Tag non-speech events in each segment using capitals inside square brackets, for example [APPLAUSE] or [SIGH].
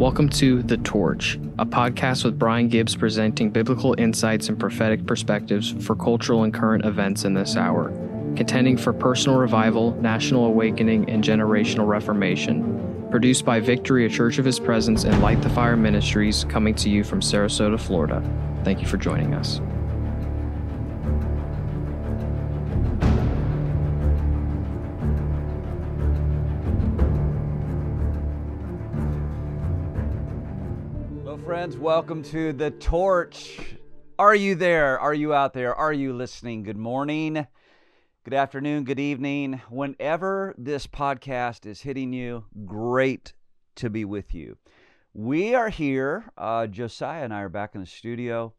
Welcome to The Torch, a podcast with Brian Gibbs presenting biblical insights and prophetic perspectives for cultural and current events in this hour, contending for personal revival, national awakening, and generational reformation. Produced by Victory, a Church of His Presence, and Light the Fire Ministries, coming to you from Sarasota, Florida. Thank you for joining us. Friends. Welcome to The Torch. Are you there? Are you out there? Are you listening? Good morning, good afternoon, good evening. Whenever this podcast is hitting you, great to be with you. We are here. Uh, Josiah and I are back in the studio.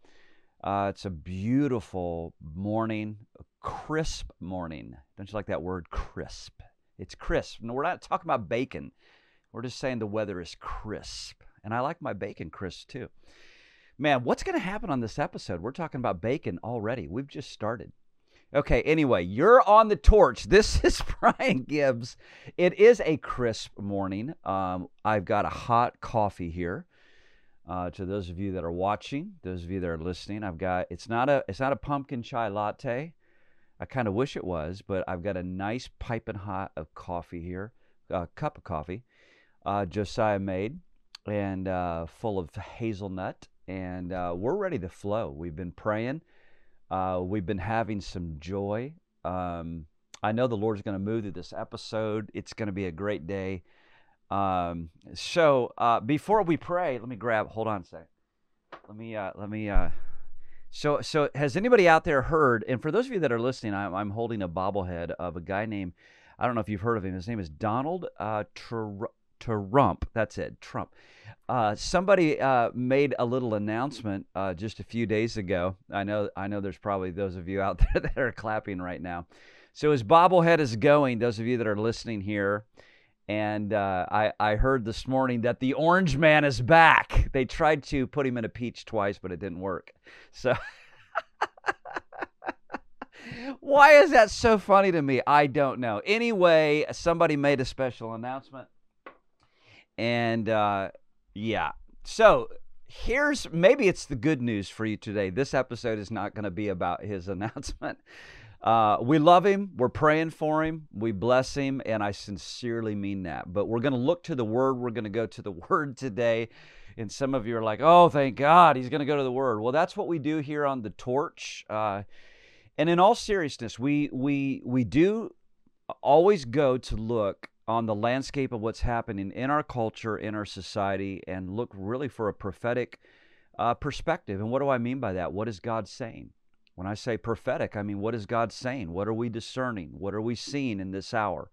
Uh, it's a beautiful morning, a crisp morning. Don't you like that word, crisp? It's crisp. No, we're not talking about bacon. We're just saying the weather is crisp. And I like my bacon crisp too. Man, what's going to happen on this episode? We're talking about bacon already. We've just started. Okay, anyway, you're on the torch. This [LAUGHS] is Brian Gibbs. It is a crisp morning. Um, I've got a hot coffee here. Uh, to those of you that are watching, those of you that are listening, I've got it's not a it's not a pumpkin chai latte. I kind of wish it was, but I've got a nice piping hot of coffee here, a cup of coffee. Uh, Josiah made and uh, full of hazelnut. And uh, we're ready to flow. We've been praying. Uh, we've been having some joy. Um, I know the Lord's going to move through this episode. It's going to be a great day. Um, so uh, before we pray, let me grab. Hold on a second. Let me. Uh, let me. Uh, so so has anybody out there heard? And for those of you that are listening, I'm, I'm holding a bobblehead of a guy named. I don't know if you've heard of him. His name is Donald uh, Trump. That's it, Trump. Uh, somebody uh, made a little announcement uh, just a few days ago. I know, I know. There's probably those of you out [LAUGHS] there that are clapping right now. So as bobblehead is going, those of you that are listening here, and uh, I, I heard this morning that the Orange Man is back. They tried to put him in a peach twice, but it didn't work. So. [LAUGHS] Why is that so funny to me? I don't know. Anyway, somebody made a special announcement and uh, yeah, so here's maybe it's the good news for you today. This episode is not going to be about his [LAUGHS] announcement. Uh, we love him. We're praying for him. We bless him. And I sincerely mean that. But we're going to look to the word. We're going to go to the [LAUGHS] word today. And some of you are like, oh, thank God he's going to go to the word. Well, that's what we do here on the torch. Uh, and in all seriousness, we, we, we do always go to look on the landscape of what's happening in our culture, in our society, and look really for a prophetic uh, perspective. And what do I mean by that? What is God saying? When I say prophetic, I mean, what is God saying? What are we discerning? What are we seeing in this hour?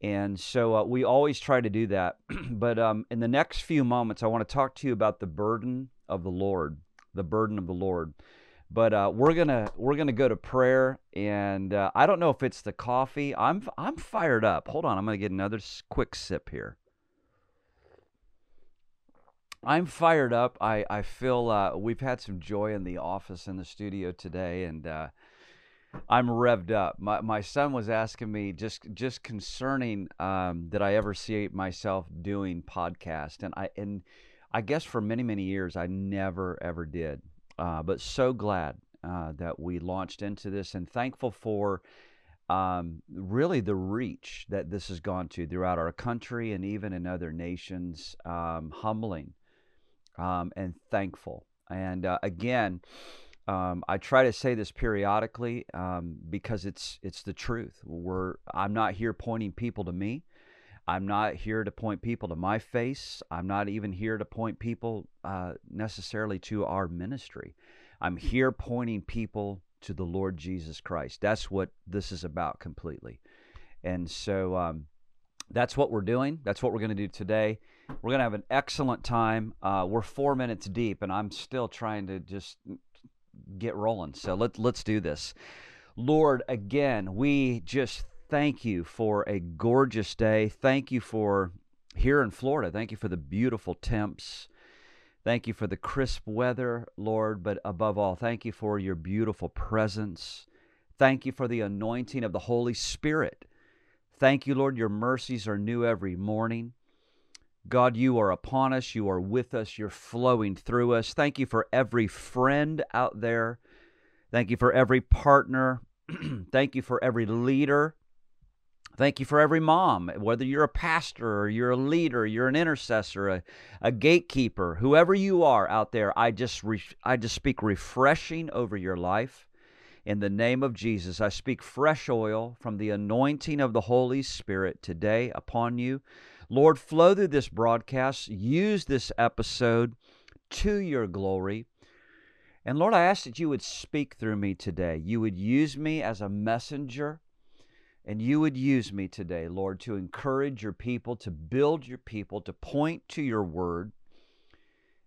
And so uh, we always try to do that. [CLEARS THROAT] but um, in the next few moments, I want to talk to you about the burden of the Lord, the burden of the Lord. But uh, we're gonna we're gonna go to prayer, and uh, I don't know if it's the coffee. I'm I'm fired up. Hold on, I'm gonna get another quick sip here. I'm fired up. I I feel uh, we've had some joy in the office in the studio today, and uh, I'm revved up. My my son was asking me just just concerning um, did I ever see myself doing podcast, and I and I guess for many many years I never ever did. Uh, but so glad uh, that we launched into this and thankful for um, really the reach that this has gone to throughout our country and even in other nations. Um, humbling um, and thankful. And uh, again, um, I try to say this periodically um, because it's it's the truth. We're I'm not here pointing people to me. I'm not here to point people to my face. I'm not even here to point people uh, necessarily to our ministry. I'm here pointing people to the Lord Jesus Christ. That's what this is about completely. And so um, that's what we're doing. That's what we're going to do today. We're going to have an excellent time. Uh, we're four minutes deep, and I'm still trying to just get rolling. So let, let's do this. Lord, again, we just thank you for a gorgeous day. Thank you for here in Florida. Thank you for the beautiful temps. Thank you for the crisp weather, Lord, but above all, thank you for your beautiful presence. Thank you for the anointing of the Holy Spirit. Thank you, Lord, your mercies are new every morning. God, you are upon us. You are with us. You're flowing through us. Thank you for every friend out there. Thank you for every partner. [CLEARS THROAT] Thank you for every leader. Thank you for every mom, whether you're a pastor or you're a leader, you're an intercessor, a, a gatekeeper, whoever you are out there. I just re- I just speak refreshing over your life. In the name of Jesus, I speak fresh oil from the anointing of the Holy Spirit today upon you. Lord, flow through this broadcast. Use this episode to your glory. And Lord, I ask that you would speak through me today. You would use me as a messenger and you would use me today, Lord, to encourage your people, to build your people, to point to your word.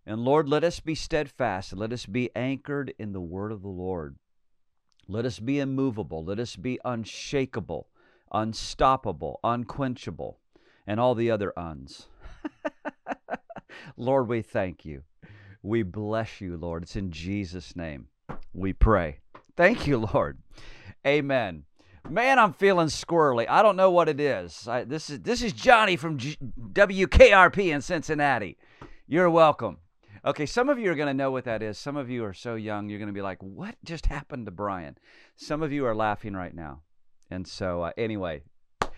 And Lord, let us be steadfast and let us be anchored in the word of the Lord. Let us be immovable. Let us be unshakable, unstoppable, unquenchable, and all the other uns. [LAUGHS] Lord, we thank you. We bless you, Lord. It's in Jesus' name we pray. Thank you, Lord. Amen. Man, I'm feeling squirrely. I don't know what it is. I, this is this is Johnny from G- WKRP in Cincinnati. You're welcome. Okay, some of you are going to know what that is. Some of you are so young, you're going to be like, "What just happened to Brian?" Some of you are laughing right now. And so, uh, anyway,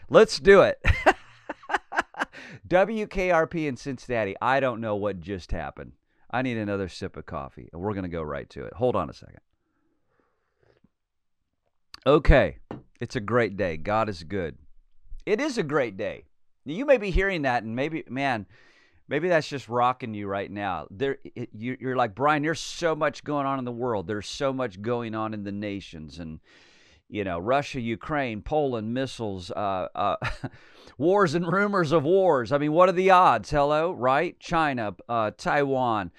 let's do it. [LAUGHS] WKRP in Cincinnati. I don't know what just happened. I need another sip of coffee, and we're going to go right to it. Hold on a second. Okay, it's a great day. God is good. It is a great day. You may be hearing that, and maybe, man, maybe that's just rocking you right now. There, you, you're like Brian. There's so much going on in the world. There's so much going on in the nations, and you know, Russia, Ukraine, Poland, missiles, uh, uh, [LAUGHS] wars and rumors of wars. I mean, what are the odds? Hello, right? China, uh, Taiwan,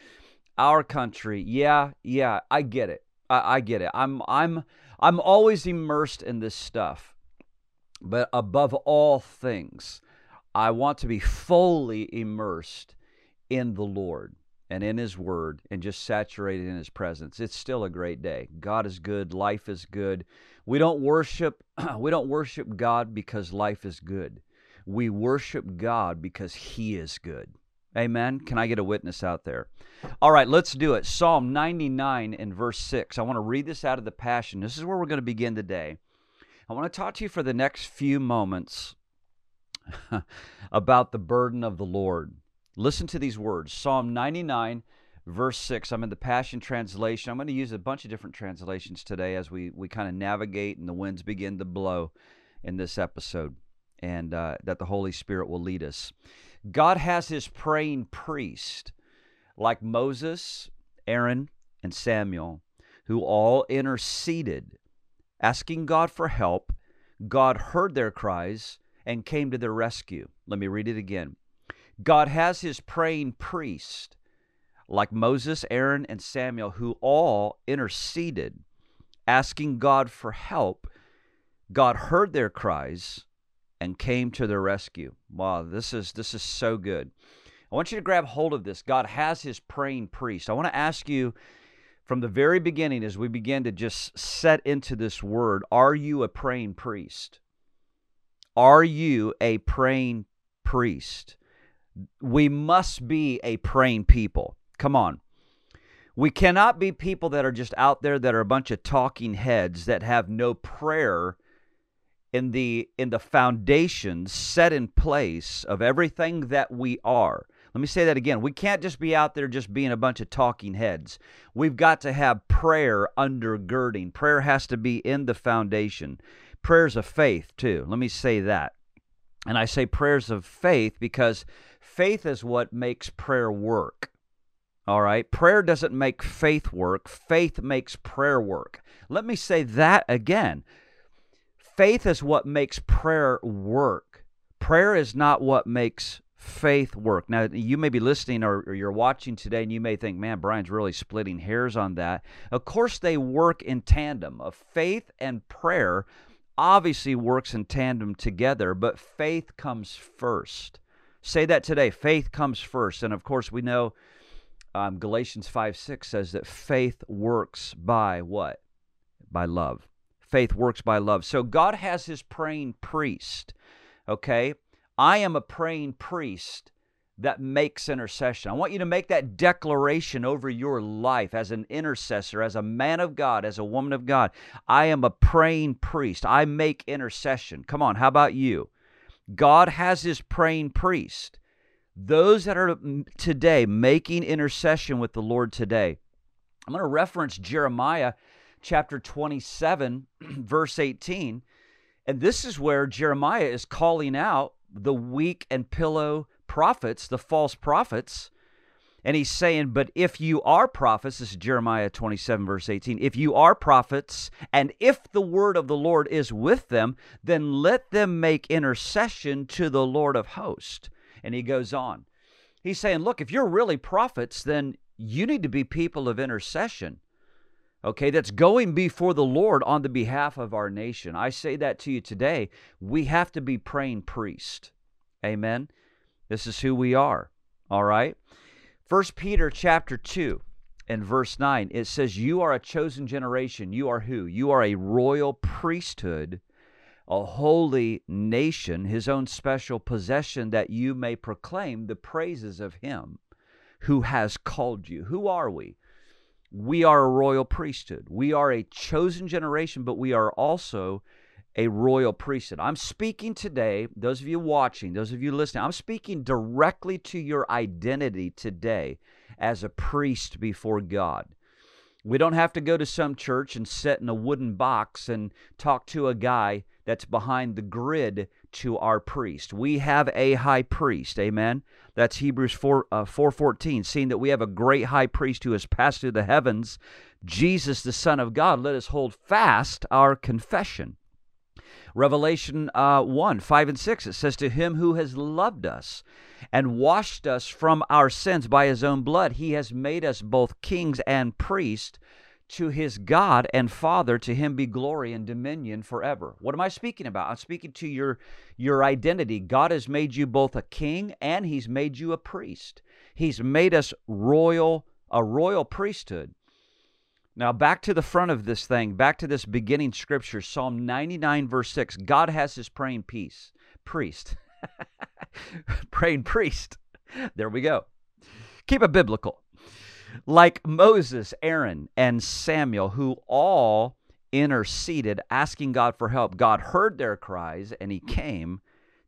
our country. Yeah, yeah, I get it. I, I get it. I'm, I'm, I'm always immersed in this stuff. But above all things, I want to be fully immersed in the Lord and in His Word and just saturated in His presence. It's still a great day. God is good. Life is good. We don't worship. [CLEARS THROAT] We don't worship God because life is good. We worship God because He is good. Amen. Can I get a witness out there? All right, let's do it. Psalm 99 and verse 6. I want to read this out of the Passion. This is where we're going to begin today. I want to talk to you for the next few moments [LAUGHS] about the burden of the Lord. Listen to these words Psalm 99, verse 6. I'm in the Passion Translation. I'm going to use a bunch of different translations today as we, we kind of navigate and the winds begin to blow in this episode, and uh, that the Holy Spirit will lead us. God has his praying priest, like Moses, Aaron, and Samuel, who all interceded, asking God for help. God heard their cries and came to their rescue. Let me read it again. God has his praying priest, like Moses, Aaron, and Samuel, who all interceded, asking God for help. God heard their cries and came to their rescue. Wow, this is this is so good. I want you to grab hold of this. God has his praying priest. I want to ask you from the very beginning as we begin to just set into this word, are you a praying priest? Are you a praying priest? We must be a praying people. Come on. We cannot be people that are just out there that are a bunch of talking heads that have no prayer in the in the foundations set in place of everything that we are. Let me say that again. We can't just be out there just being a bunch of talking heads. We've got to have prayer undergirding. Prayer has to be in the foundation. Prayers of faith, too. Let me say that. And I say prayers of faith because faith is what makes prayer work. All right? Prayer doesn't make faith work, faith makes prayer work. Let me say that again. Faith is what makes prayer work. Prayer is not what makes faith work. Now, you may be listening or, or, you're watching today and you may think, man, Brian's really splitting hairs on that. Of course, they work in tandem. Of faith and prayer obviously works in tandem together, but faith comes first. Say that today. Faith comes first. And of course, we know um, Galatians 5 6 says that faith works by what? By love faith works by love. So God has his praying priest. Okay? I am a praying priest that makes intercession. I want you to make that declaration over your life as an intercessor, as a man of God, as a woman of God. I am a praying priest. I make intercession. Come on, how about you? God has his praying priest. Those that are today making intercession with the Lord today. I'm going to reference Jeremiah chapter 27, [CLEARS THROAT] verse 18. And this is where Jeremiah is calling out the weak and pillow prophets, the false prophets. And he's saying, But if you are prophets, this is Jeremiah 27, verse 18, if you are prophets, and if the word of the Lord is with them, then let them make intercession to the Lord of hosts. And he goes on. He's saying, Look, if you're really prophets, then you need to be people of intercession. Okay, that's going before the Lord on the behalf of our nation. I say that to you today. We have to be praying priest. Amen. This is who we are. All right. First Peter chapter 2 and verse 9 it says you are a chosen generation. You are who? You are a royal priesthood, a holy nation, his own special possession that you may proclaim the praises of him who has called you. Who are we? We are a royal priesthood. We are a chosen generation, but we are also a royal priesthood. I'm speaking today, those of you watching, those of you listening, I'm speaking directly to your identity today as a priest before God. We don't have to go to some church and sit in a wooden box and talk to a guy that's behind the grid to our priest. We have a high priest. Amen. That's Hebrews 4 uh, 4:14, seeing that we have a great high priest who has passed through the heavens, Jesus the son of God, let us hold fast our confession. Revelation uh, 1 5 and 6, it says, To him who has loved us and washed us from our sins by his own blood, he has made us both kings and priests to his God and Father. To him be glory and dominion forever. What am I speaking about? I'm speaking to your, your identity. God has made you both a king and he's made you a priest. He's made us royal, a royal priesthood. Now, back to the front of this thing, back to this beginning scripture, Psalm 99, verse 6. God has his praying peace, priest. [LAUGHS] praying priest. There we go. Keep it biblical. Like Moses, Aaron, and Samuel, who all interceded, asking God for help. God heard their cries and he came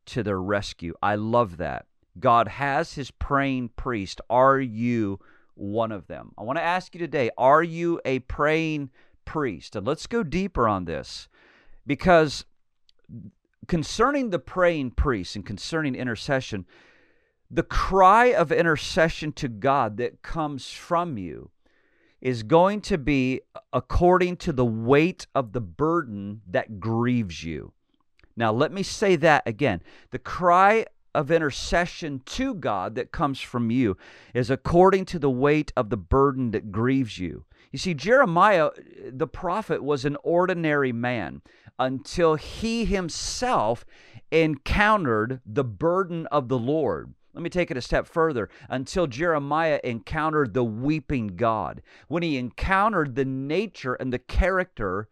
to their rescue. I love that. God has his praying priest. Are you one of them. I want to ask you today are you a praying priest? And let's go deeper on this because concerning the praying priest and concerning intercession, the cry of intercession to God that comes from you is going to be according to the weight of the burden that grieves you. Now, let me say that again. The cry of intercession to God that comes from you is according to the weight of the burden that grieves you. You see, Jeremiah, the prophet, was an ordinary man until he himself encountered the burden of the Lord. Let me take it a step further. Until Jeremiah encountered the weeping God. When he encountered the nature and the character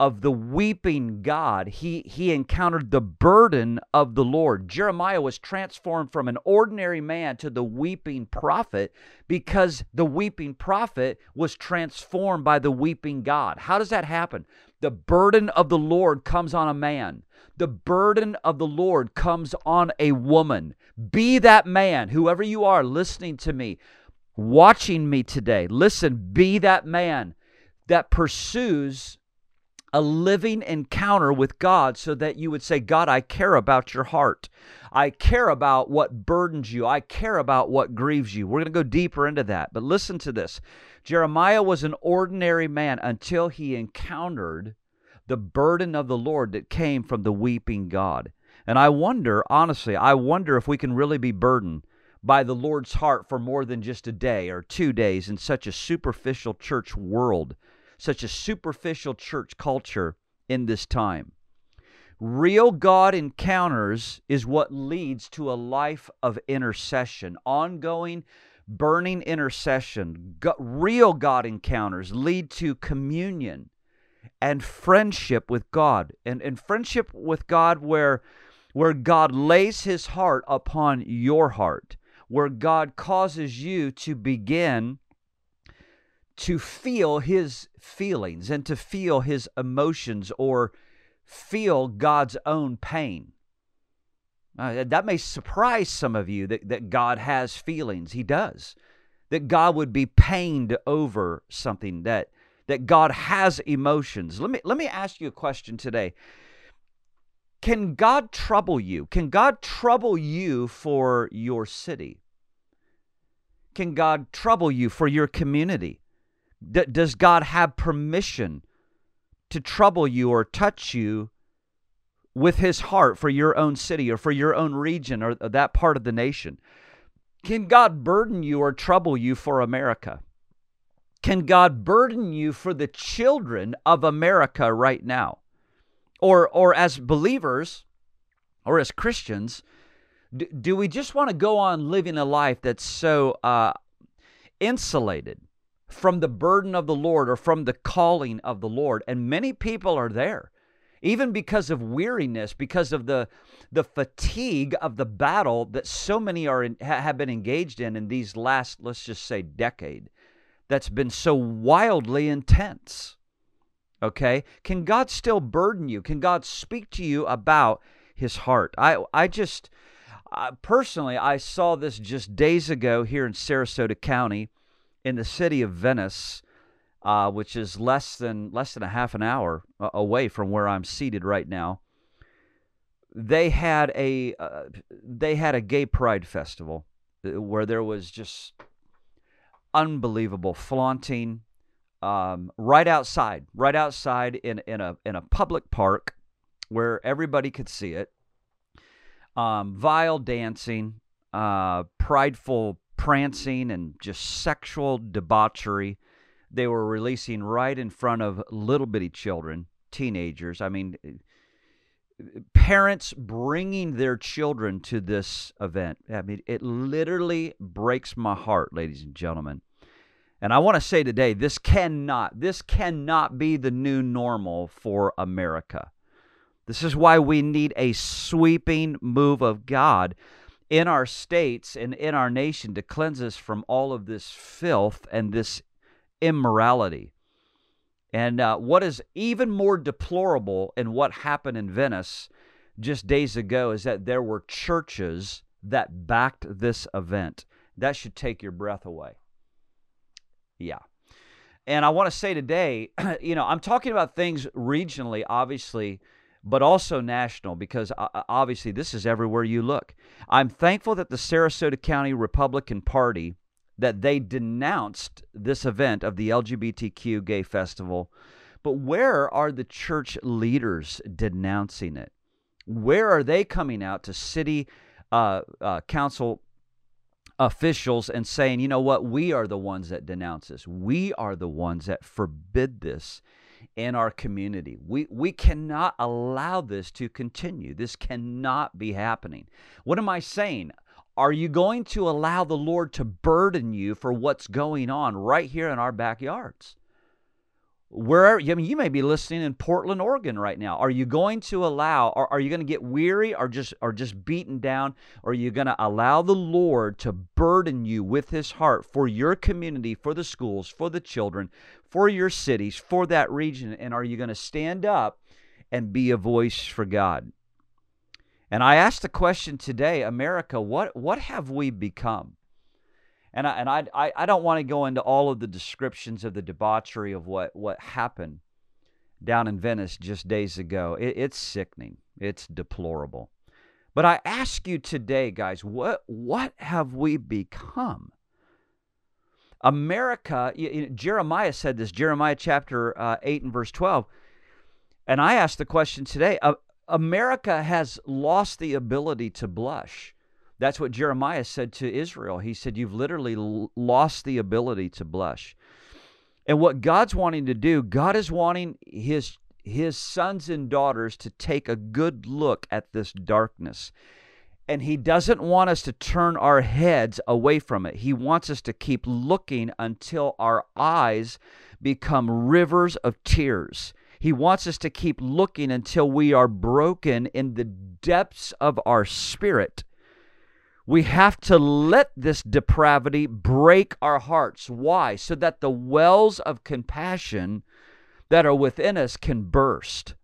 of the weeping God, he, he encountered the burden of the Lord. Jeremiah was transformed from an ordinary man to the weeping prophet because the weeping prophet was transformed by the weeping God. How does that happen? The burden of the Lord comes on a man. The burden of the Lord comes on a woman. Be that man, whoever you are listening to me, watching me today. Listen, be that man that pursues a living encounter with God so that you would say, God, I care about your heart. I care about what burdens you. I care about what grieves you. We're going to go deeper into that. But listen to this Jeremiah was an ordinary man until he encountered the burden of the Lord that came from the weeping God. And I wonder, honestly, I wonder if we can really be burdened by the Lord's heart for more than just a day or two days in such a superficial church world such a superficial church culture in this time. Real God encounters is what leads to a life of intercession, ongoing, burning intercession. real God encounters lead to communion and friendship with God, and, and friendship with God where, where God lays his heart upon your heart where God causes you to begin to feel his feelings and to feel his emotions or feel God's own pain. Uh, that may surprise some of you that, that God has feelings. He does. That God would be pained over something, that, that God has emotions. Let me, let me ask you a question today. Can God trouble you? Can God trouble you for your city? Can God trouble you for your community? D- does God have permission to trouble you or touch you with his heart for your own city or for your own region or that part of the nation? Can God burden you or trouble you for America? Can God burden you for the children of America right now? Or, or as believers or as Christians, do, do we just want to go on living a life that's so uh, insulated from the burden of the Lord or from the calling of the Lord? And many people are there even because of weariness, because of the the fatigue of the battle that so many are in, have been engaged in in these last, let's just say, decade. That's been so wildly intense. Okay, can God still burden you? Can God speak to you about His heart? I I just uh, personally I saw this just days ago here in Sarasota County, in the city of Venice uh, which is less than less than a half an hour uh, away from where I'm seated right now. They had a uh, they had a gay pride festival uh, where there was just unbelievable flaunting um, right outside, right outside in in a in a public park where everybody could see it. Um, vile dancing, uh, prideful prancing, and just sexual debauchery they were releasing right in front of little bitty children, teenagers. I mean, parents bringing their children to this event. I mean, it literally breaks my heart, ladies and gentlemen. And I want to say today, this cannot, this cannot be the new normal for America. This is why we need a sweeping move of God in our states and in our nation to cleanse us from all of this filth and this immorality. And uh, what is even more deplorable in what happened in Venice just days ago is that there were churches that backed this event. That should take your breath away. Yeah. And I want to say today, [CLEARS THROAT] you know, I'm talking about things regionally, obviously, but also national because uh, uh, obviously this is everywhere you look. I'm thankful that the Sarasota County Republican Party that they denounced this event of the LGBTQ gay festival. But where are the church leaders denouncing it? Where are they coming out to city uh, uh, council officials and saying, you know what, we are the ones that denounce this. We are the ones that forbid this in our community. We, we cannot allow this to continue. This cannot be happening. What am I saying? Are you going to allow the Lord to burden you for what's going on right here in our backyards? Where I mean, you may be listening in Portland, Oregon right now. Are you going to allow, or are you going to get weary, or just, or just beaten down? Or are you going to allow the Lord to burden you with His heart for your community, for the schools, for the children, for your cities, for that region? And are you going to stand up and be a voice for God? And I asked the question today, America, what, what have we become? And I, and I, I, I don't want to go into all of the descriptions of the debauchery of what, what happened down in Venice just days ago. It, it's sickening. It's deplorable. But I ask you today, guys, what, what have we become? America, you, know, Jeremiah said this, Jeremiah chapter uh, 8 and verse 12. And I asked the question today uh, America has lost the ability to blush. That's what Jeremiah said to Israel. He said, You've literally lost the ability to blush. And what God's wanting to do, God is wanting his, his sons and daughters to take a good look at this darkness. And he doesn't want us to turn our heads away from it. He wants us to keep looking until our eyes become rivers of tears. He wants us to keep looking until we are broken in the depths of our spirit. We have to let this depravity break our hearts. Why? So that the wells of compassion that are within us can burst.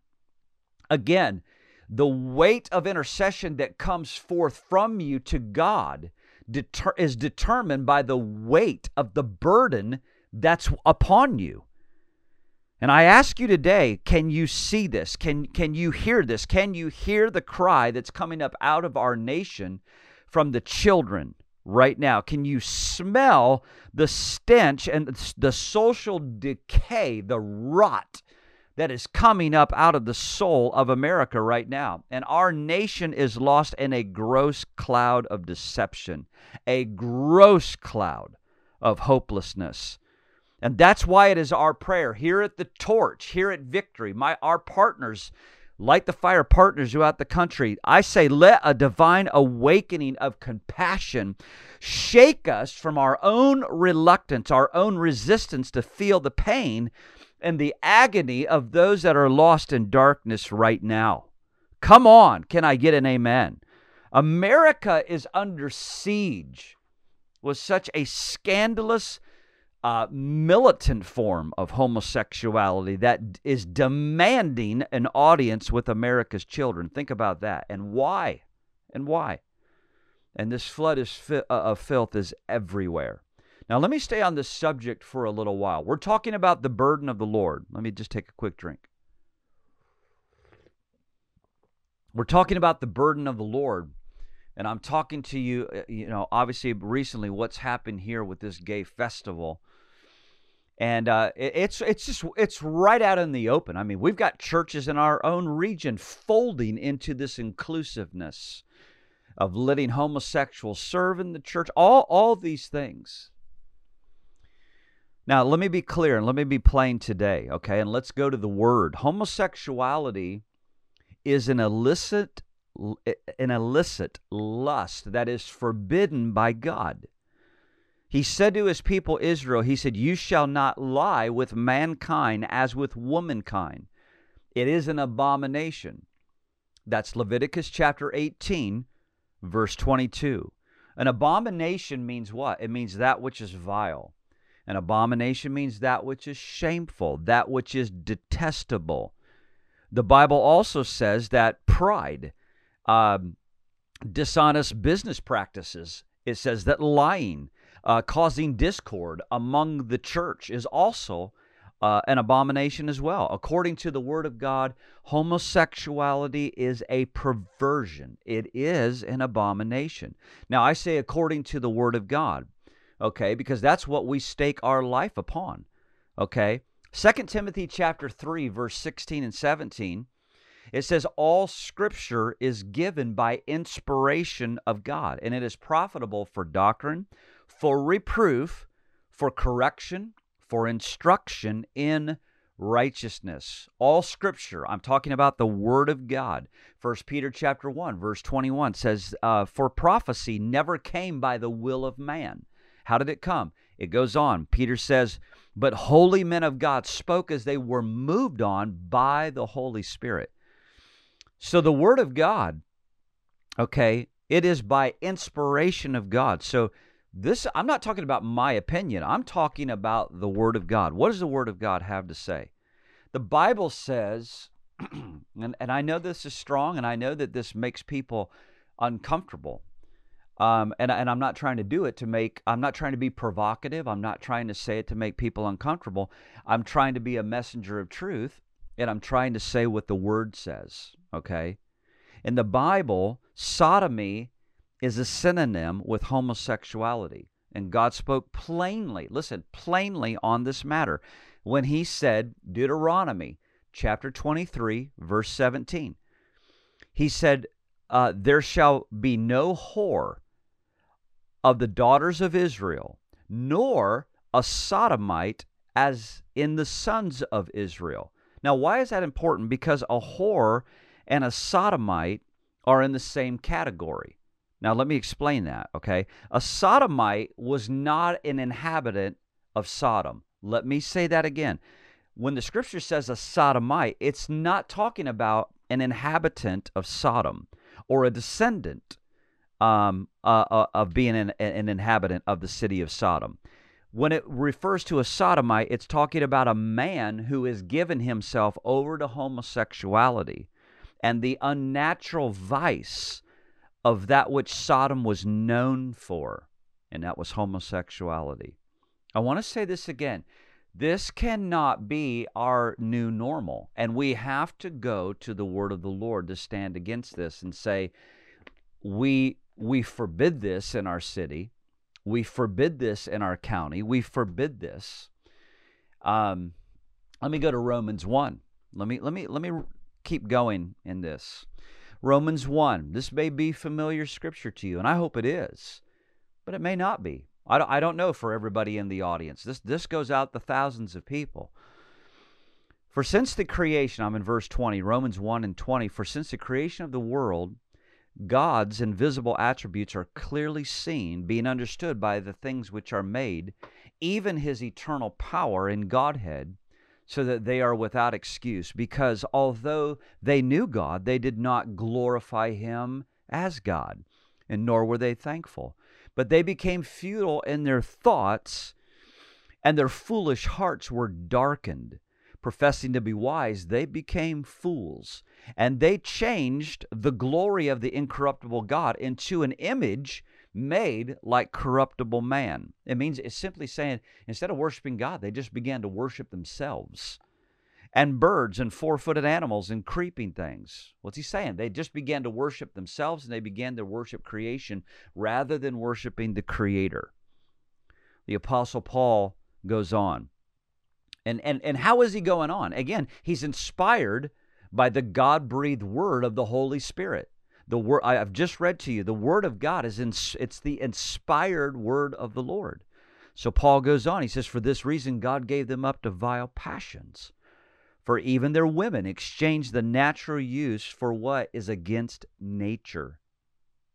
Again, the weight of intercession that comes forth from you to God deter- is determined by the weight of the burden that's upon you. And I ask you today, can you see this? Can, can you hear this? Can you hear the cry that's coming up out of our nation from the children right now? Can you smell the stench and the social decay, the rot that is coming up out of the soul of America right now? And our nation is lost in a gross cloud of deception, a gross cloud of hopelessness. And that's why it is our prayer here at the torch, here at Victory, my our partners light the fire partners throughout the country. I say, let a divine awakening of compassion shake us from our own reluctance, our own resistance to feel the pain and the agony of those that are lost in darkness right now. Come on, can I get an amen? America is under siege with such a scandalous uh, militant form of homosexuality that is demanding an audience with America's children. Think about that. And why? And why? And this flood is fi- uh, of filth is everywhere. Now, let me stay on this subject for a little while. We're talking about the burden of the Lord. Let me just take a quick drink. We're talking about the burden of the Lord. And I'm talking to you, uh, you know, obviously recently what's happened here with this gay festival and uh, it's it's just it's right out in the open. I mean, we've got churches in our own region folding into this inclusiveness of letting homosexuals serve in the church. All all these things. Now, let me be clear and let me be plain today, okay? And let's go to the word. Homosexuality is an illicit an illicit lust that is forbidden by God. He said to his people Israel, He said, You shall not lie with mankind as with womankind. It is an abomination. That's Leviticus chapter 18, verse 22. An abomination means what? It means that which is vile. An abomination means that which is shameful, that which is detestable. The Bible also says that pride, um, dishonest business practices, it says that lying, uh, causing discord among the church is also uh, an abomination as well. According to the Word of God, homosexuality is a perversion, it is an abomination. Now, I say according to the Word of God, okay, because that's what we stake our life upon, okay? 2 Timothy chapter 3 verse 16 and 17 it says all scripture is given by inspiration of God and it is profitable for doctrine for reproof, for correction, for instruction in righteousness. All scripture, I'm talking about the word of God. First Peter chapter 1, verse 21 says, uh, For prophecy never came by the will of man. How did it come? It goes on. Peter says, But holy men of God spoke as they were moved on by the Holy Spirit. So the word of God, okay, it is by inspiration of God. So this I'm not talking about my opinion. I'm talking about the word of God. What does the word of God have to say? The Bible says [CLEARS THROAT] and, and I know this is strong and I know that this makes people uncomfortable. Um, and, and I'm not trying to do it to make, I'm not trying to be provocative. I'm not trying to say it to make people uncomfortable. I'm trying to be a messenger of truth and I'm trying to say what the word says, okay? In the Bible, sodomy is a synonym with homosexuality. And God spoke plainly, listen, plainly on this matter when he said, Deuteronomy chapter 23, verse 17. He said, uh, There shall be no whore of the daughters of Israel, nor a sodomite as in the sons of Israel. Now, why is that important? Because a whore and a sodomite are in the same category. Now, let me explain that, okay? A sodomite was not an inhabitant of Sodom. Let me say that again. When the scripture says a sodomite, it's not talking about an inhabitant of Sodom or a descendant um, uh, uh, of being an, an inhabitant of the city of Sodom. When it refers to a sodomite, it's talking about a man who has given himself over to homosexuality and the unnatural vice of that which Sodom was known for, and that was homosexuality. I want to say this again. This cannot be our new normal. And we have to go to the word of the Lord to stand against this and say, we, we forbid this in our city. We forbid this in our county. We forbid this. Um, let me go to Romans 1. Let me, let me, let me keep going in this. Romans 1. This may be familiar scripture to you, and I hope it is, but it may not be. I don't, I don't know for everybody in the audience. This, this goes out to thousands of people. For since the creation, I'm in verse 20, Romans 1 and 20, for since the creation of the world, God's invisible attributes are clearly seen, being understood by the things which are made, even his eternal power in Godhead, so that they are without excuse. Because although they knew God, they did not glorify him as God, and nor were they thankful but they became futile in their thoughts, and their foolish hearts were darkened. Professing to be wise, they became fools, and they changed the glory of the incorruptible God into an image made like corruptible man. It means it's simply saying instead of worshiping God, they just began to worship themselves and birds and four footed animals and creeping things. What's he saying? They just began to worship themselves and they began to worship creation rather than worshiping the Creator. The Apostle Paul goes on. And, and, and how is he going on? Again, he's inspired by the God breathed word of the Holy Spirit. The word I've just read to you, the word of God is in, it's the inspired word of the Lord. So Paul goes on. He says, For this reason, God gave them up to vile passions for even their women exchanged the natural use for what is against nature.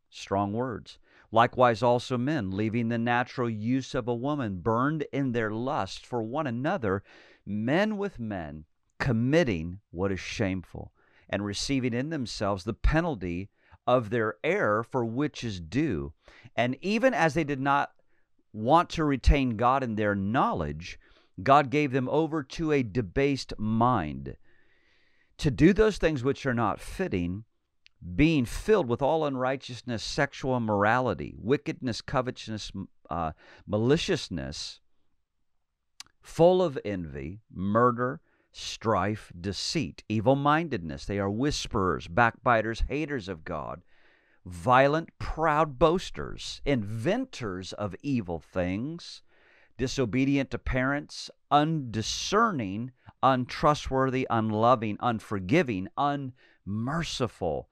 Strong words. Likewise, also men, leaving the natural use of a woman, burned in their lust for one another, men with men, committing what is shameful, and receiving in themselves the penalty of their error for which is due. And even as they did not want to retain God in their knowledge, God gave them over to a debased mind to do those things which are not fitting, being filled with all unrighteousness, sexual immorality, wickedness, covetousness, uh, maliciousness, full of envy, murder, strife, deceit, evil mindedness. They are whisperers, backbiters, haters of God, violent, proud boasters, inventors of evil things disobedient to parents, undiscerning, untrustworthy, unloving, unforgiving, unmerciful,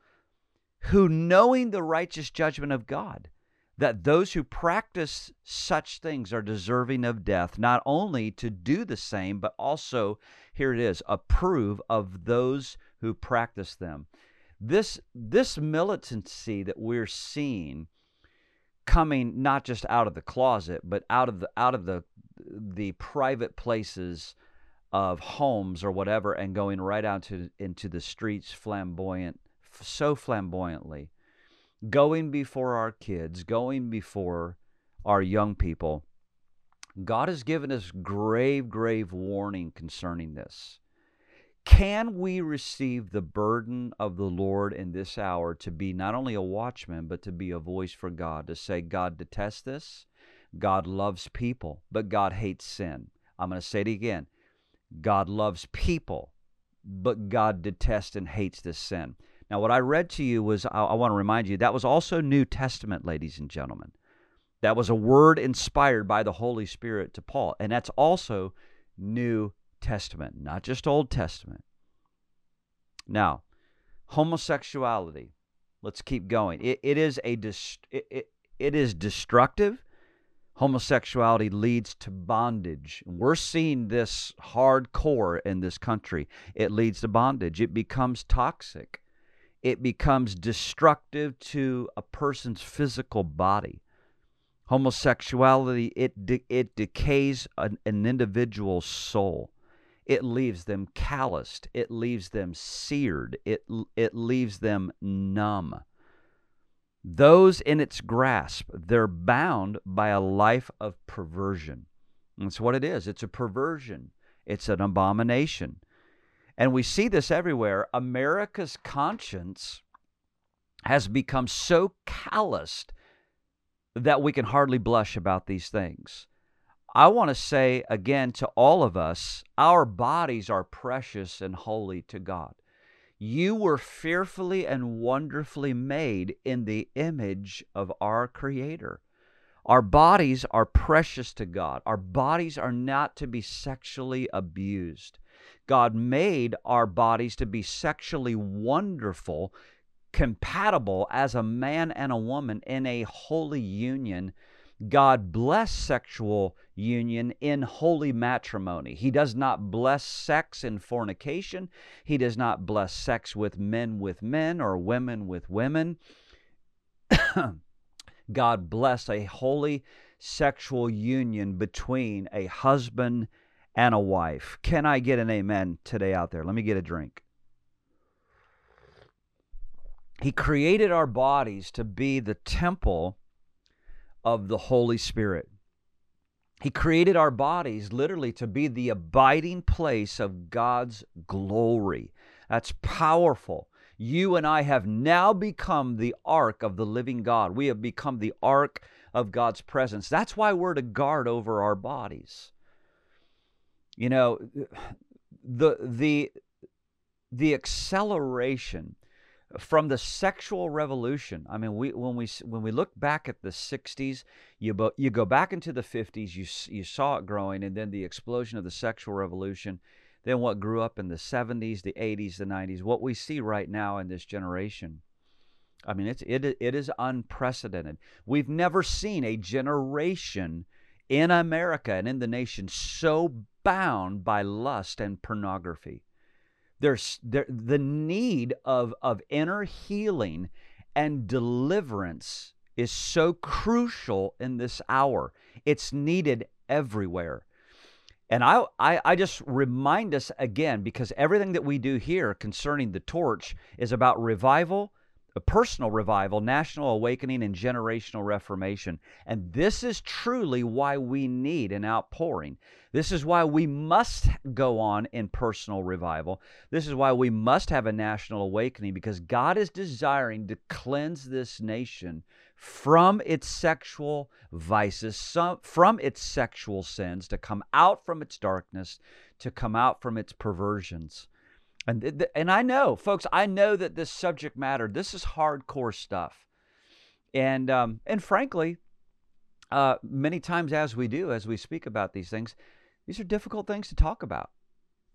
who, knowing the righteous judgment of God, that those who practice such things are deserving of death, not only to do the same, but also, here it is, approve of those who practice them. This, this militancy that we're seeing coming not just out of the closet, but out of the out of the the private places of homes or whatever, and going right out to, into the streets, flamboyant, so flamboyantly, going before our kids, going before our young people. God has given us grave, grave warning concerning this. Can we receive the burden of the Lord in this hour to be not only a watchman, but to be a voice for God, to say, God detests this, God loves people, but God hates sin. I'm going to say it again God loves people, but God detests and hates this sin. Now, what I read to you was, I, I want to remind you, that was also New Testament, ladies and gentlemen. That was a word inspired by the Holy Spirit to Paul. And that's also New Testament, not just Old Testament. Now, homosexuality. Let's keep going. It, it is a dist- it, it, it is destructive. Homosexuality leads to bondage. We're seeing this hardcore in this country. It leads to bondage. It becomes toxic. It becomes destructive to a person's physical body homosexuality it de- it decays an, an individual's soul it leaves them calloused it leaves them seared it it leaves them numb those in its grasp, they're bound by a life of perversion. That's what it is. It's a perversion, it's an abomination. And we see this everywhere. America's conscience has become so calloused that we can hardly blush about these things. I want to say again to all of us our bodies are precious and holy to God. You were fearfully and wonderfully made in the image of our Creator. Our bodies are precious to God. Our bodies are not to be sexually abused. God made our bodies to be sexually wonderful, compatible as a man and a woman in a holy union. God bless sexual union in holy matrimony. He does not bless sex in fornication. He does not bless sex with men with men or women with women. [COUGHS] God bless a holy sexual union between a husband and a wife. Can I get an amen today out there? Let me get a drink. He created our bodies to be the temple of the Holy Spirit. He created our bodies literally to be the abiding place of God's glory. That's powerful. You and I have now become the ark of the living God. We have become the ark of God's presence. That's why we're to guard over our bodies. You know, the the the acceleration from the sexual revolution. I mean, we when we when we look back at the '60s, you bo- you go back into the '50s, you you saw it growing, and then the explosion of the sexual revolution. Then what grew up in the '70s, the '80s, the '90s. What we see right now in this generation. I mean, it's it it is unprecedented. We've never seen a generation in America and in the nation so bound by lust and pornography. There's there, the need of, of inner healing and deliverance is so crucial in this hour. It's needed everywhere. And I, I, I just remind us again because everything that we do here concerning the torch is about revival, a personal revival, national awakening, and generational reformation. And this is truly why we need an outpouring. This is why we must go on in personal revival. This is why we must have a national awakening because God is desiring to cleanse this nation from its sexual vices, some, from its sexual sins, to come out from its darkness, to come out from its perversions. And, and I know, folks, I know that this subject matter, this is hardcore stuff. And, um, and frankly, uh, many times as we do, as we speak about these things, these are difficult things to talk about.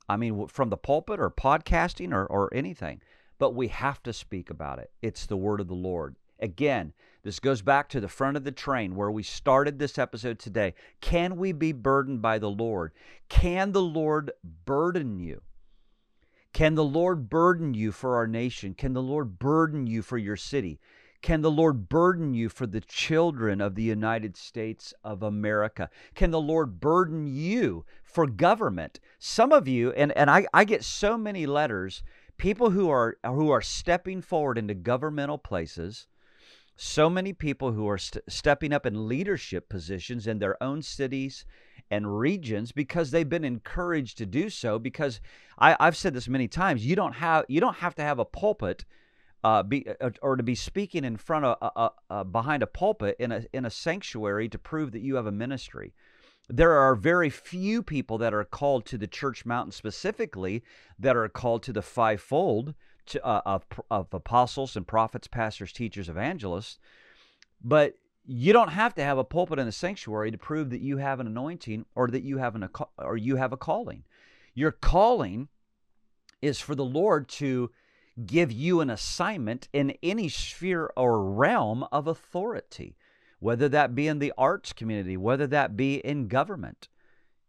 I mean, from the pulpit or podcasting or, or anything, but we have to speak about it. It's the word of the Lord. Again, this goes back to the front of the train where we started this episode today. Can we be burdened by the Lord? Can the Lord burden you? Can the Lord burden you for our nation? Can the Lord burden you for your city? Can the Lord burden you for the children of the United States of America? Can the Lord burden you for government? Some of you, and, and I, I get so many letters, people who are who are stepping forward into governmental places, so many people who are st- stepping up in leadership positions in their own cities and regions because they've been encouraged to do so because I, i've said this many times you don't have you don't have to have a pulpit uh, be, uh, or to be speaking in front of uh, uh, uh, behind a pulpit in a in a sanctuary to prove that you have a ministry. There are very few people that are called to the church mountain specifically that are called to the fivefold to, uh, of, of apostles and prophets, pastors, teachers, evangelists. But you don't have to have a pulpit in a sanctuary to prove that you have an anointing or that you have an or you have a calling. Your calling is for the Lord to give you an assignment in any sphere or realm of authority, whether that be in the arts community, whether that be in government.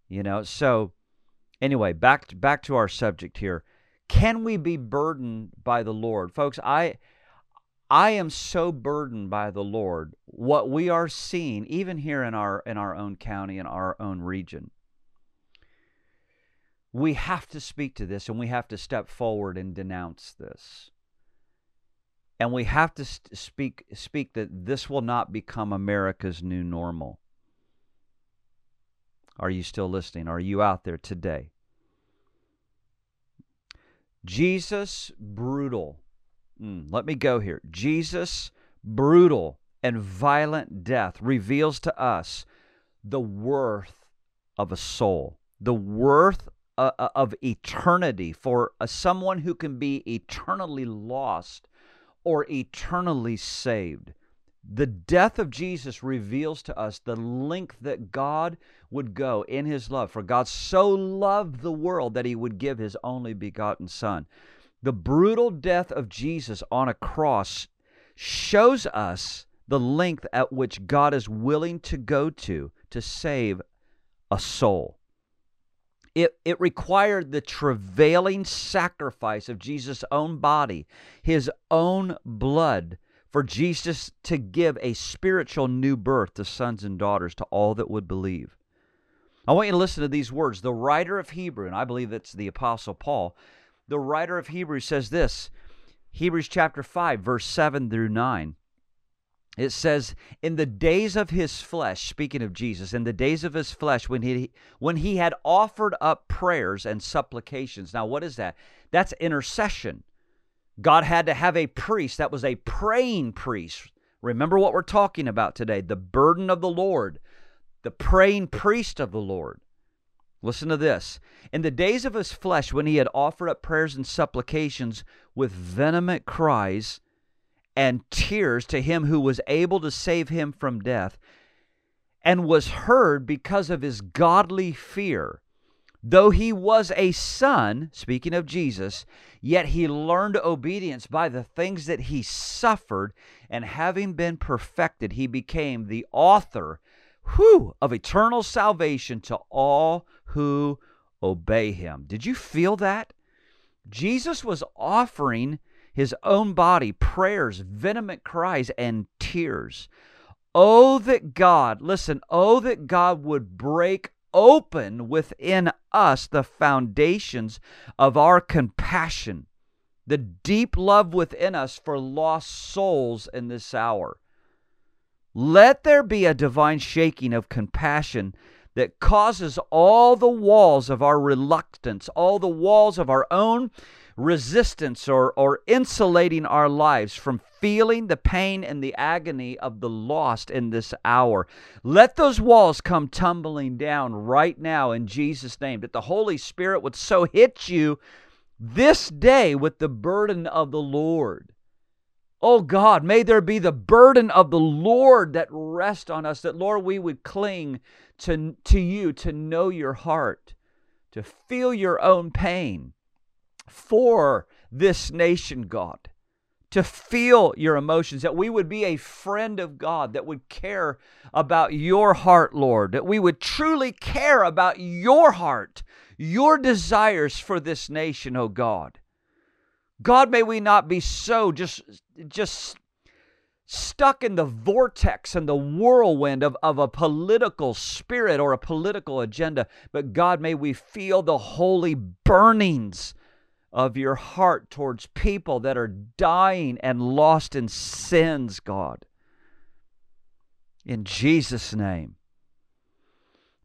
You know, so anyway, back to, back to our subject here. Can we be burdened by the Lord? Folks, I I am so burdened by the Lord what we are seeing even here in our in our own county in our own region we have to speak to this and we have to step forward and denounce this. And we have to speak speak that this will not become America's new normal. Are you still listening? Are you out there today? Jesus brutal. Mm, let me go here. Jesus brutal and violent death reveals to us the worth of a soul, the worth uh, uh of eternity for uh, someone who can be eternally lost or eternally saved. The death of Jesus reveals to us the length that God would go in his love. For God so loved the world that he would give his only begotten Son. The brutal death of Jesus on a cross shows us the length at which God is willing to go to to save a soul. It, it required the travailing sacrifice of Jesus' own body, his own blood, for Jesus to give a spiritual new birth to sons and daughters to all that would believe. I want you to listen to these words. The writer of Hebrew, and I believe it's the Apostle Paul, the writer of Hebrews says this Hebrews chapter 5, verse 7 through 9. It says, In the days of his flesh, speaking of Jesus, in the days of his flesh, when he when he had offered up prayers and supplications. Now, what is that? That's intercession. God had to have a priest that was a praying priest. Remember what we're talking about today the burden of the Lord, the praying priest of the Lord. Listen to this. In the days of his flesh, when he had offered up prayers and supplications with vehement cries and tears to him who was able to save him from death, and was heard because of his godly fear, Though he was a son, speaking of Jesus, yet he learned obedience by the things that he suffered, and having been perfected, he became the author whew, of eternal salvation to all who obey him. Did you feel that? Jesus was offering his own body prayers, vehement cries, and tears. Oh, that God, listen, oh, that God would break open within us the foundations of our compassion, the deep love within us for lost souls in this hour. Let there be a divine shaking of compassion that causes all the walls of our reluctance, all the walls of our own resistance or, or insulating our lives from feeling the pain and the agony of the lost in this hour. Let those walls come tumbling down right now in Jesus' name, that the Holy Spirit would so hit you this day with the burden of the Lord. Oh God, may there be the burden of the Lord that rest on us, that Lord, we would cling to, to you, to know your heart, to feel your own pain, for this nation, God, to feel your emotions, that we would be a friend of God, that would care about your heart, Lord, that we would truly care about your heart, your desires for this nation, oh God. God, may we not be so just, just stuck in the vortex and the whirlwind of, of a political spirit or a political agenda, but God, may we feel the holy burnings of your heart towards people that are dying and lost in sins, God. In Jesus' name.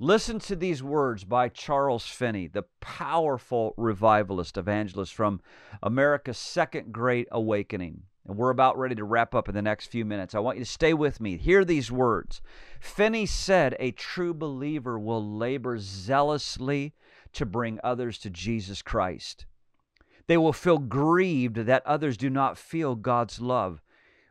Listen to these words by Charles Finney, the powerful revivalist evangelist from America's second great awakening. And we're about ready to wrap up in the next few minutes. I want you to stay with me. Hear these words. Finney said, A true believer will labor zealously to bring others to Jesus Christ. They will feel grieved that others do not feel God's love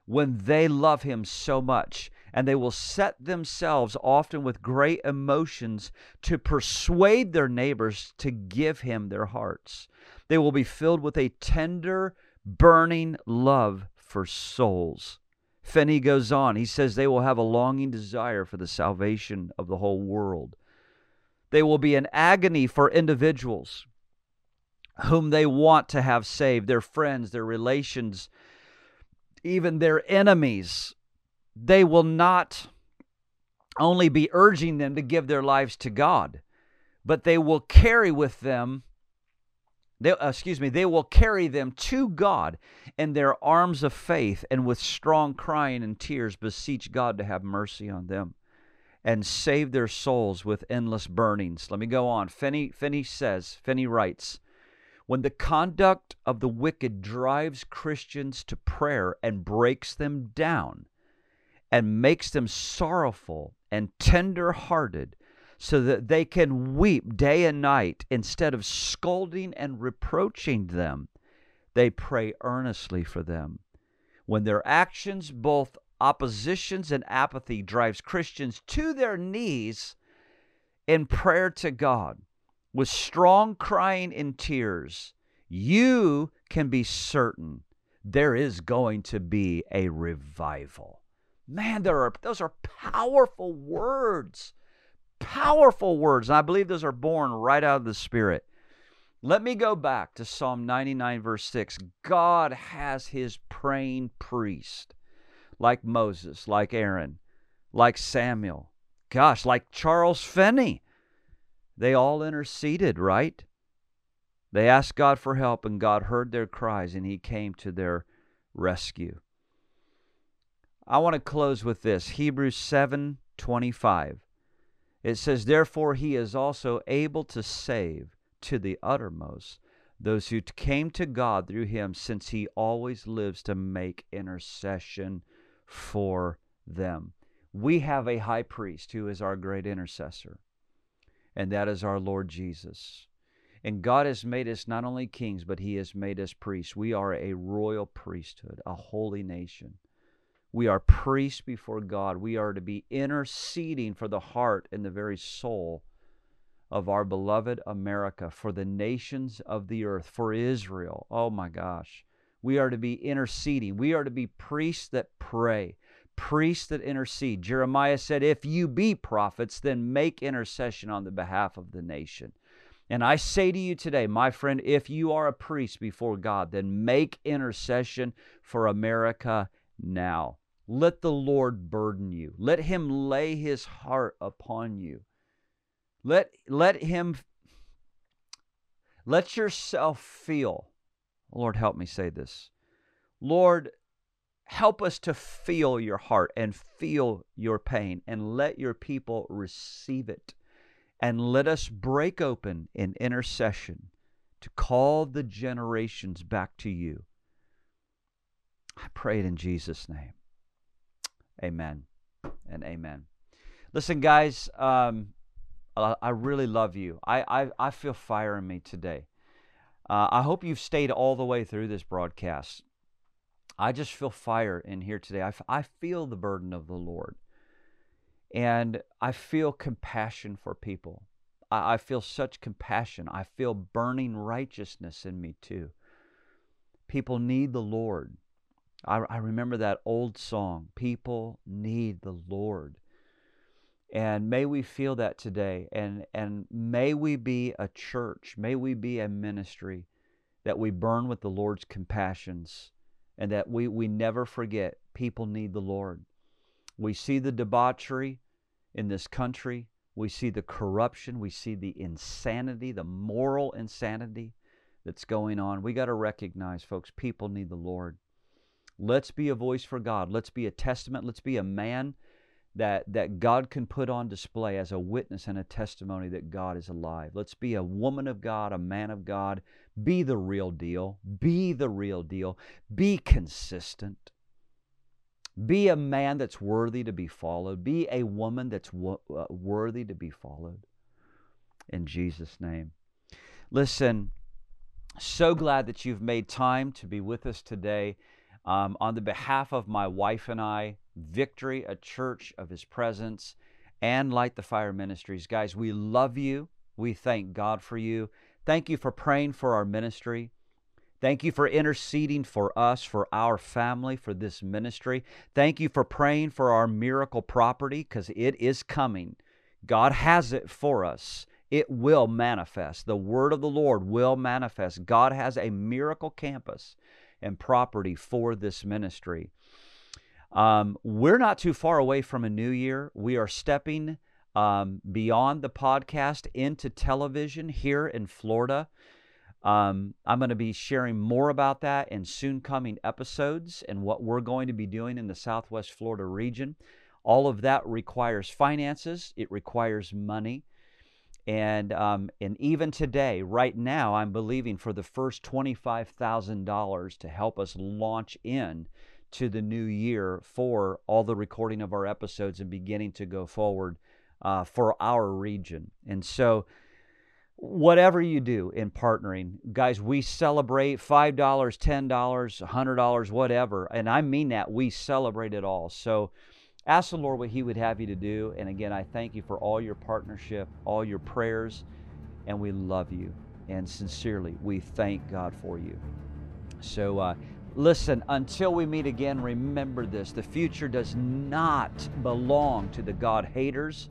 when they love Him so much. And they will set themselves, often with great emotions, to persuade their neighbors to give Him their hearts. They will be filled with a tender, burning love for souls. Finney goes on. He says they will have a longing desire for the salvation of the whole world. They will be an agony for individuals whom they want to have saved, their friends, their relations, even their enemies. They will not only be urging them to give their lives to God, but they will carry with them They, uh, excuse me, they will carry them to God in their arms of faith and with strong crying and tears beseech God to have mercy on them and save their souls with endless burnings. Let me go on. Finney, Finney says, Finney writes, when the conduct of the wicked drives Christians to prayer and breaks them down and makes them sorrowful and tender hearted, so that they can weep day and night instead of scolding and reproaching them. They pray earnestly for them. When their actions, both oppositions and apathy, drives Christians to their knees in prayer to God with strong crying and tears, you can be certain there is going to be a revival. Man, there are those are powerful words powerful words. And I believe those are born right out of the Spirit. Let me go back to Psalm 99, verse 6. God has his praying priest, like Moses, like Aaron, like Samuel, gosh, like Charles Finney. They all interceded, right? They asked God for help, and God heard their cries, and he came to their rescue. I want to close with this Hebrews 7 25. It says, Therefore he is also able to save to the uttermost those who came to God through him, since he always lives to make intercession for them. We have a high priest who is our great intercessor, and that is our Lord Jesus. And God has made us not only kings, but he has made us priests. We are a royal priesthood, a holy nation. We are priests before God. We are to be interceding for the heart and the very soul of our beloved America, for the nations of the earth, for Israel. Oh my gosh. We are to be interceding. We are to be priests that pray, priests that intercede. Jeremiah said, If you be prophets, then make intercession on the behalf of the nation. And I say to you today, my friend, if you are a priest before God, then make intercession for America now. Let the Lord burden you. Let him lay his heart upon you. Let let him let yourself feel. Lord, help me say this. Lord, help us to feel your heart and feel your pain and let your people receive it. And let us break open in intercession to call the generations back to you. I pray it in Jesus' name. Amen and amen. Listen, guys, um, I really love you. I, I, I feel fire in me today. Uh, I hope you've stayed all the way through this broadcast. I just feel fire in here today. I, I feel the burden of the Lord. And I feel compassion for people. I, I feel such compassion. I feel burning righteousness in me too. People need the Lord. I, I remember that old song, People Need the Lord. And may we feel that today. And, and may we be a church, may we be a ministry that we burn with the Lord's compassions and that we, we never forget people need the Lord. We see the debauchery in this country. We see the corruption. We see the insanity, the moral insanity that's going on. We got to recognize, folks, people need the Lord. Let's be a voice for God. Let's be a testament. Let's be a man that, that God can put on display as a witness and a testimony that God is alive. Let's be a woman of God, a man of God. Be the real deal. Be the real deal. Be consistent. Be a man that's worthy to be followed. Be a woman that's wo- uh, worthy to be followed. In Jesus' name. Listen, so glad that you've made time to be with us today. Um, on the behalf of my wife and I, Victory, a church of His presence, and Light the Fire Ministries. Guys, we love you. We thank God for you. Thank you for praying for our ministry. Thank you for interceding for us, for our family, for this ministry. Thank you for praying for our miracle property because it is coming. God has it for us. It will manifest. The word of the Lord will manifest. God has a miracle campus and property for this ministry. Um, we're not too far away from a new year. We are stepping um, beyond the podcast into television here in Florida. Um, I'm going to be sharing more about that in soon coming episodes and what we're going to be doing in the Southwest Florida region. All of that requires finances, it requires money. And, um, and even today, right now, I'm believing for the first $25,000 to help us launch in to the new year for all the recording of our episodes and beginning to go forward uh, for our region. And so, whatever you do in partnering, guys, we celebrate $5, $10, $100, whatever. And I mean that. We celebrate it all. So ask the Lord what He would have you to do. And again, I thank you for all your partnership, all your prayers, and we love you. And sincerely, we thank God for you. So, uh, listen, until we meet again, remember this the future does not belong to the God haters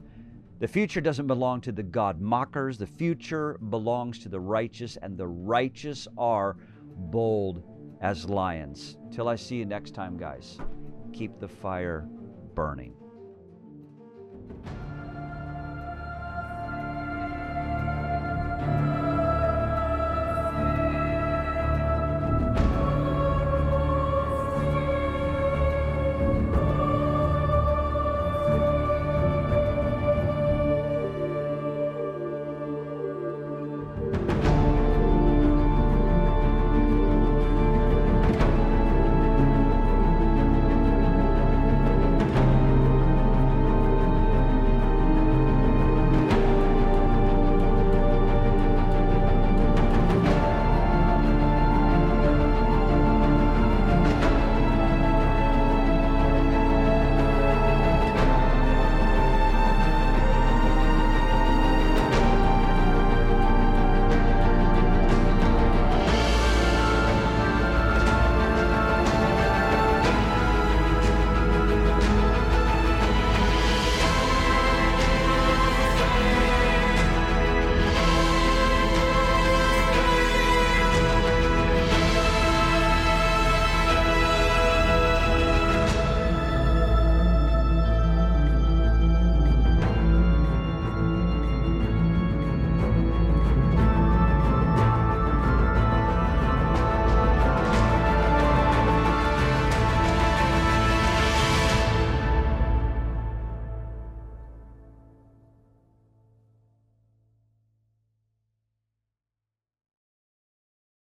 the future doesn't belong to the God mockers. The future belongs to the righteous, and the righteous are bold as lions. Till I see you next time, guys, keep the fire burning.